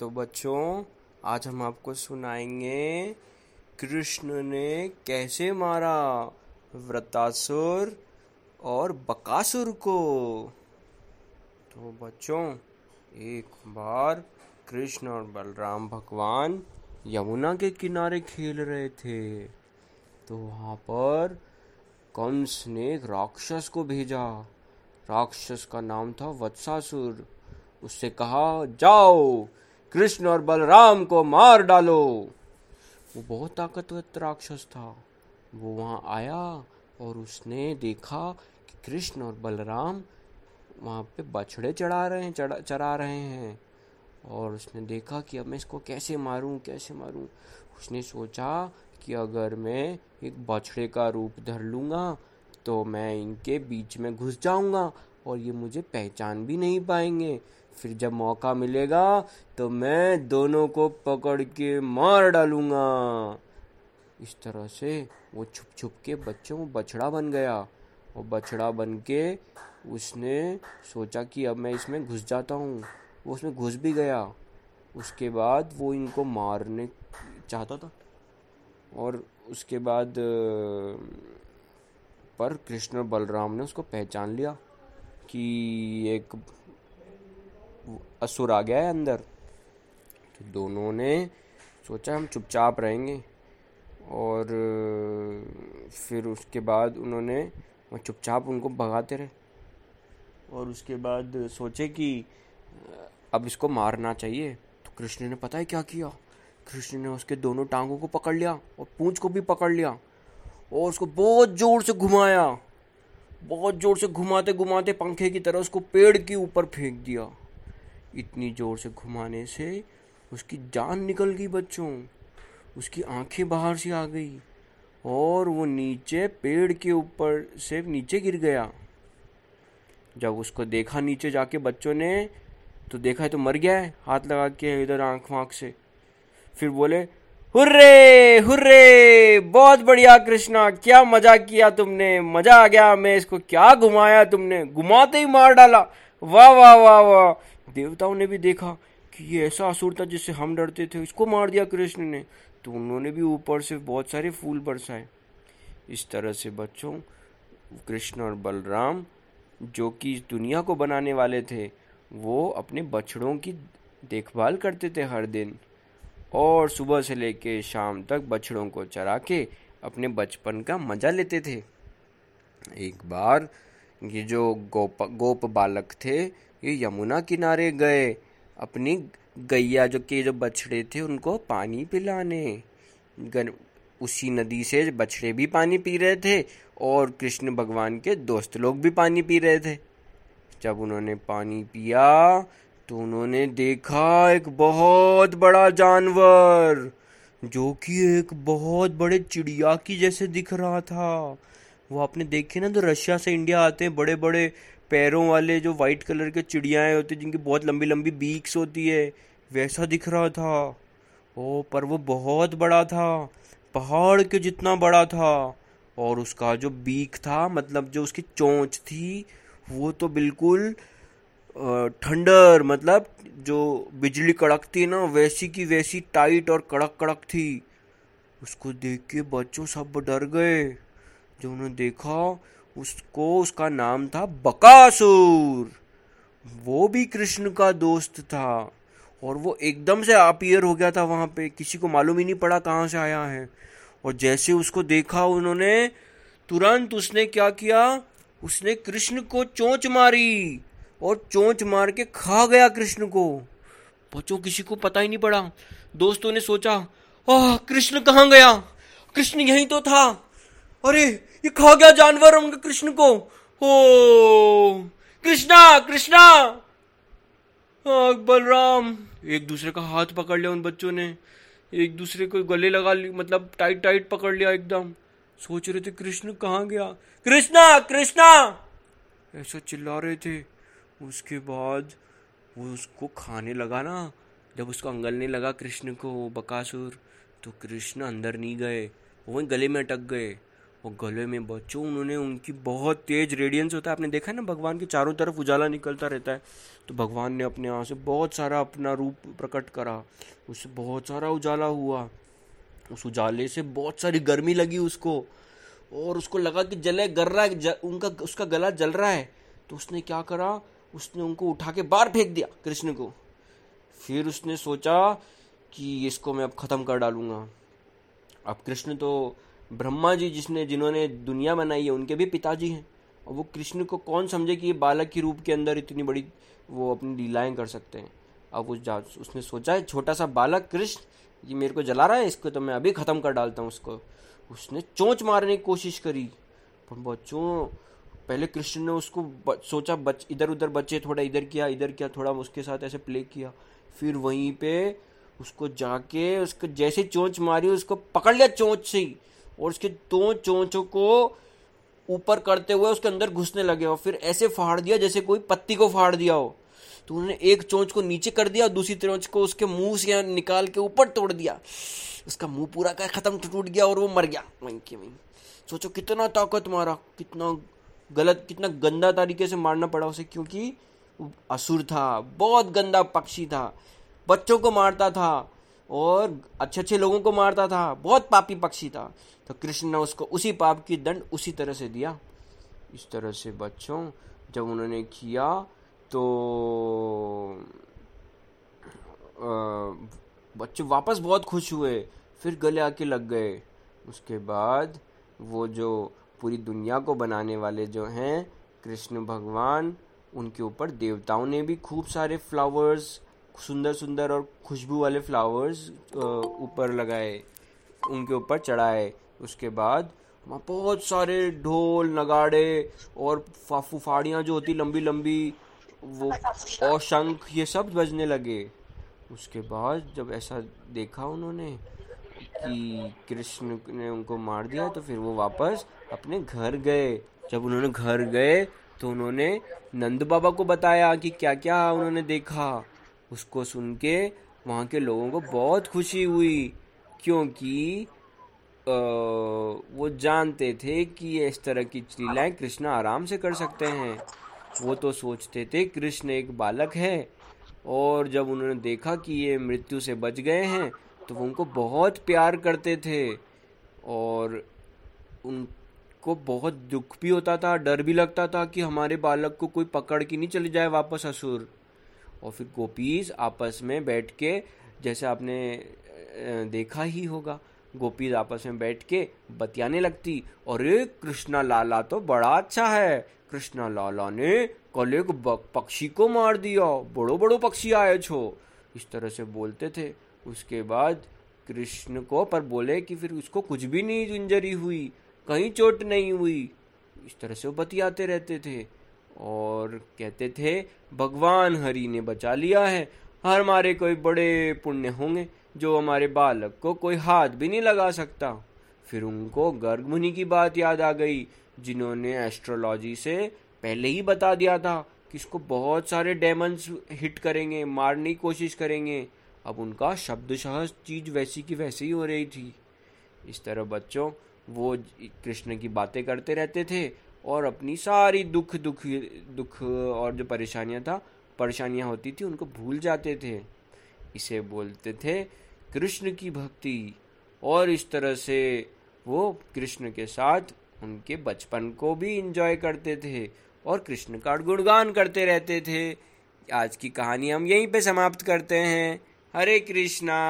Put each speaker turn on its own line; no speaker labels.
तो बच्चों, आज हम आपको सुनाएँगे, कृष्ण ने कैसे मारा व्रतासुर और बकासुर को? तो बच्चों, एक बार कृष्ण और बलराम भगवान यमुना के किनारे खेल रहे थे। तो वहाँ पर कंस ने एक राक्षस को भेजा। राक्षस का नाम था वत्सासुर। उससे कहा, जाओ कृष्ण और बलराम को मार डालो। वो बहुत ताकतवर राक्षस था। वो वहाँ आया और उसने देखा कि कृष्ण और बलराम वहाँ पे बछड़े चढ़ा रहे हैं, चढ़ा, चरा रहे हैं। और उसने देखा कि अब मैं इसको कैसे मारूं कैसे मारूं? उसने सोचा कि अगर मैं एक बछड़े का रूप धर लूँगा तो मैं इनके बीच में घुस जाऊँगा। और ये मुझे पहचान भी नहीं पाएँगे। फिर जब मौका मिलेगा तो मैं दोनों को पकड़ के मार डालूँगा। इस तरह से वो छुप छुप के बच्चों बछड़ा बन गया। वो बछड़ा बन के उसने सोचा कि अब मैं इसमें घुस जाता हूँ। वो उसमें घुस भी गया। उसके बाद वो इनको मारने चाहता था। और उसके बाद, पर कृष्ण बलराम ने उसको पहचान लिया। कि एक असुर आ गया है अंदर। तो दोनों ने सोचा हम चुपचाप रहेंगे और, फिर उसके बाद उन्होंने चुपचाप उनको भगाते रहे। और उसके बाद सोचे कि, अब इसको मारना चाहिए। तो कृष्ण ने पता है क्या किया? कृष्ण ने उसके दोनों टांगों को पकड़ लिया और पूंछ को भी पकड़ लिया और उसको बहुत ज़ोर से घुमाया। बहुत ज़ोर से घुमाते घुमाते पंखे की तरह उसको पेड़ के ऊपर फेंक दिया। इतनी ज़ोर से घुमाने से उसकी जान निकल गई बच्चों। उसकी आँखें बाहर से आ गई और वो नीचे पेड़ के ऊपर से नीचे गिर गया। जब उसको देखा नीचे जाके बच्चों ने तो देखा है तो मर गया है हाथ लगा के इधर आँख वाँख से। फिर बोले हुर्रे हुर्रे, बहुत बढ़िया कृष्णा, क्या मज़ा किया तुमने, मज़ा आ गया, मैं इसको क्या घुमाया तुमने, घुमाते ही मार डाला। वाह वाह वाह वाह। देवताओं ने भी देखा कि ये ऐसा असुर था जिससे हम डरते थे, इसको मार दिया कृष्ण ने। तो उन्होंने भी ऊपर से बहुत सारे फूल बरसाए। इस तरह से बच्चों, कृष्ण और बलराम, जो कि इस दुनिया को बनाने वाले थे, वो अपने बछड़ों की देखभाल करते थे हर दिन। और सुबह से लेके शाम तक बछड़ों को चरा के अपने बचपन का मज़ा लेते थे। एक बार ये जो गोप गोप बालक थे ये यमुना किनारे गए अपनी गैया जो के जो बछड़े थे उनको पानी पिलाने। गर, उसी नदी से बछड़े भी पानी पी रहे थे और कृष्ण भगवान के दोस्त लोग भी पानी पी रहे थे। जब उन्होंने पानी पिया तो उन्होंने देखा एक बहुत बड़ा जानवर, जो कि एक बहुत बड़े चिड़िया की जैसे दिख रहा था। वो आपने देखे ना तो रशिया से इंडिया आते हैं बड़े बड़े पैरों वाले जो वाइट कलर के चिड़ियाएँ होती जिनकी बहुत लंबी लंबी बीक्स होती है, वैसा दिख रहा था। ओ, पर वो बहुत बड़ा था, पहाड़ के जितना बड़ा था। और उसका जो बीक था मतलब जो उसकी चोंच थी, वो तो बिल्कुल ठंडर मतलब जो बिजली कड़कती ना, वैसी की वैसी टाइट और कड़क कड़क थी। उसको देख के बच्चों सब डर गए। जो उन्होंने देखा, उसको, उसका नाम था बकासुर। वो भी कृष्ण का दोस्त था। और वो एकदम से अपीयर हो गया था वहाँ पे। किसी को मालूम ही नहीं पड़ा कहाँ से आया है। और जैसे उसको देखा उन्होंने, तुरंत उसने क्या किया? उसने कृष्ण को चोंच मारी। और चोंच मार के खा गया कृष्ण को। बच्चों, किसी को पता ही नहीं पड़ा। दोस्तों ने सोचा, आह, कृष्ण कहाँ गया? कृष्ण यही तो था। अरे, ये खा गया जानवर उनके कृष्ण को। ओ, कृष्णा कृष्णा! बलराम। एक दूसरे का हाथ पकड़ लिया उन बच्चों ने। एक दूसरे को गले लगा ली मतलब टाइट टाइट पकड़ लिया एकदम। सोच रहे थे, कृष्ण कहाँ गया? कृष्णा कृष्णा! ऐसा चिल्ला रहे थे। उसके बाद वो उसको खाने लगा ना। जब उसको अंगलने लगा कृष्ण को बकासुर तो कृष्ण अंदर नहीं गए। वो वहीं गले में अटक गए। और गले में बच्चों उन्होंने, उनकी बहुत तेज रेडियंस होता है। आपने देखा ना, भगवान के चारों तरफ़ उजाला निकलता रहता है। तो भगवान ने अपने यहाँ से बहुत सारा अपना रूप प्रकट करा। उससे बहुत सारा उजाला हुआ। उस उजाले से बहुत सारी गर्मी लगी उसको। और उसको लगा कि जले गर रहा है उनका, उसका गला जल रहा है। तो उसने क्या करा? उसने उनको उठा के बाहर फेंक दिया, कृष्ण को। फिर उसने सोचा कि इसको मैं अब ख़त्म कर डालूँगा। अब कृष्ण तो ब्रह्मा जी जिसने, जिन्होंने दुनिया बनाई है, उनके भी पिताजी हैं। और वो कृष्ण को कौन समझे कि ये बालक के रूप के अंदर इतनी बड़ी वो अपनी लीलाएँ कर सकते हैं? अब उस जा, उसने सोचा है छोटा सा बालक कृष्ण, ये मेरे को जला रहा है इसको तो मैं अभी ख़त्म कर डालता हूँ उसको। उसने चोंच मारने की कोशिश करी, पर बच्चों पहले कृष्ण ने उसको सोचा, बच इधर उधर बच्चे थोड़ा इधर किया इधर किया, थोड़ा उसके साथ ऐसे प्ले किया। फिर वहीं पे उसको जाके, उसको जैसे चोंच मारी, उसको पकड़ लिया चोंच से ही। और उसके दो चोंचों को ऊपर करते हुए उसके अंदर घुसने लगे और फिर ऐसे फाड़ दिया जैसे कोई पत्ती को फाड़ दिया हो। तो उन्होंने एक चोंच को नीचे कर दिया और दूसरी चोंच को उसके मुँह से निकाल के ऊपर तोड़ दिया। उसका मुँह पूरा का खत्म टूट गया और वो मर गया। वहीं के वहीं। सोचो, कितना ताकत मारा, कितना गलत, कितना गंदा तरीके से मारना पड़ा उसे, क्योंकि असुर था, बहुत गंदा पक्षी था, बच्चों को मारता था, और अच्छे अच्छे लोगों को मारता था, बहुत पापी पक्षी था। तो कृष्ण ने उसको उसी पाप की दंड उसी तरह से दिया। इस तरह से बच्चों, जब उन्होंने किया तो बच्चे वापस बहुत खुश हुए, फिर गले आके लग गए। उसके बाद वो जो पूरी दुनिया को बनाने वाले जो हैं, कृष्ण भगवान, उनके ऊपर देवताओं ने भी खूब सारे फ्लावर्स सुंदर सुंदर और खुशबू वाले फ्लावर्स ऊपर लगाए, उनके ऊपर चढ़ाए। उसके बाद वहाँ बहुत सारे ढोल, नगाड़े और फुफाड़ियाँ जो होती लंबी लंबी वो और शंख ये सब बजने लगे। उसके बाद जब ऐसा देखा उन्होंने कि कृष्ण ने उनको मार दिया तो फिर वो वापस अपने घर गए। जब उन्होंने घर गए तो उन्होंने नंद बाबा को बताया कि क्या क्या उन्होंने देखा। उसको सुन के वहाँ के लोगों को बहुत खुशी हुई क्योंकि आ, वो जानते थे कि इस तरह की लीलाएँ कृष्ण आराम से कर सकते हैं। वो तो सोचते थे कृष्ण एक बालक है। और जब उन्होंने देखा कि ये मृत्यु से बच गए हैं तो वो उनको बहुत प्यार करते थे और उनको बहुत दुख भी होता था, डर भी लगता था कि हमारे बालक को कोई पकड़ के नहीं चले जाए वापस असुर। और फिर गोपीज आपस में बैठ के, जैसे आपने देखा ही होगा, गोपीज आपस में बैठ के बतियाने लगती और कृष्णा लाला तो बड़ा अच्छा है। कृष्णा लाला ने कल एक पक्षी को मार दिया। बड़ो बड़ो पक्षी आए छो। इस तरह से बोलते थे। उसके बाद कृष्ण को पर बोले कि फिर उसको कुछ भी नहीं इंजरी हुई, कहीं चोट नहीं हुई। इस तरह से वो बतियाते रहते थे और कहते थे, भगवान हरि ने बचा लिया है हमारे कोई बड़े पुण्य होंगे, जो हमारे बालक को कोई हाथ भी नहीं लगा सकता। फिर उनको गर्ग मुनि की बात याद आ गई, जिन्होंने एस्ट्रोलॉजी से पहले ही बता दिया था कि इसको बहुत सारे डेमंस हिट करेंगे, मारने की कोशिश करेंगे। अब उनका शब्दशः चीज़ वैसी की वैसी ही हो रही थी। इस तरह बच्चों, वो कृष्ण की बातें करते रहते थे और अपनी सारी दुख दुख दुख और जो परेशानियाँ था, परेशानियाँ होती थी, उनको भूल जाते थे। इसे बोलते थे कृष्ण की भक्ति और इस तरह से वो कृष्ण के साथ उनके बचपन को भी इंजॉय करते थे और कृष्ण का गुणगान करते रहते थे। आज की कहानी हम यहीं पे समाप्त करते हैं। हरे कृष्णा।